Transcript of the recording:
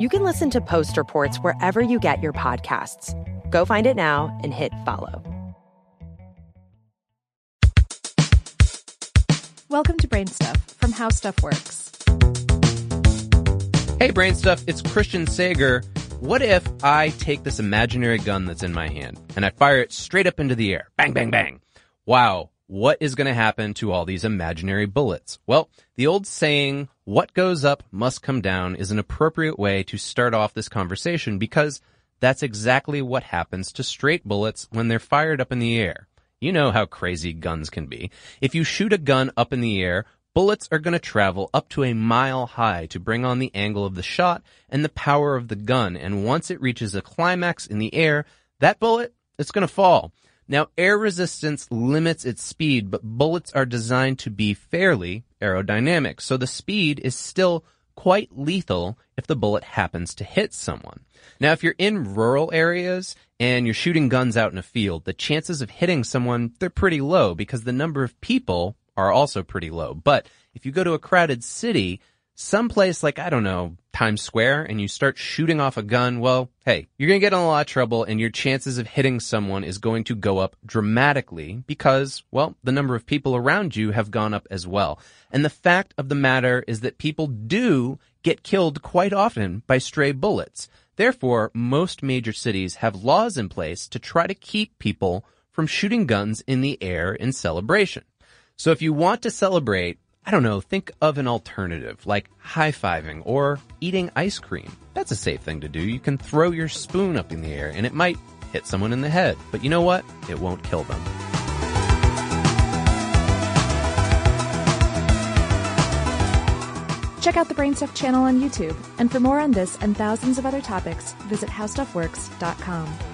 You can listen to Post Reports wherever you get your podcasts. Go find it now and hit follow. Welcome to Brain Stuff from How Stuff Works. Hey, Brain Stuff, it's Christian Sager. What if I take this imaginary gun that's in my hand and I fire it straight up into the air? Bang, bang, bang. Wow, what is going to happen to all these imaginary bullets? Well, the old saying, what goes up must come down is an appropriate way to start off this conversation because that's exactly what happens to straight bullets when they're fired up in the air. You know how crazy guns can be. If you shoot a gun up in the air, bullets are going to travel up to a mile high to bring on the angle of the shot and the power of the gun. And once it reaches a climax in the air, that bullet, it's going to fall. Now, air resistance limits its speed, but bullets are designed to be fairly aerodynamic. So the speed is still quite lethal if the bullet happens to hit someone. Now, if you're in rural areas and you're shooting guns out in a field, the chances of hitting someone, they're pretty low because the number of people are also pretty low. But if you go to a crowded city, someplace like, I don't know, Times Square and you start shooting off a gun, well, hey, you're going to get in a lot of trouble and your chances of hitting someone is going to go up dramatically because, well, the number of people around you have gone up as well. And the fact of the matter is that people do get killed quite often by stray bullets. Therefore, most major cities have laws in place to try to keep people from shooting guns in the air in celebration. So if you want to celebrate, I don't know, think of an alternative like high fiving or eating ice cream. That's a safe thing to do. You can throw your spoon up in the air and it might hit someone in the head, but you know what? It won't kill them. Check out the Brain Stuff channel on YouTube. And for more on this and thousands of other topics, visit howstuffworks.com.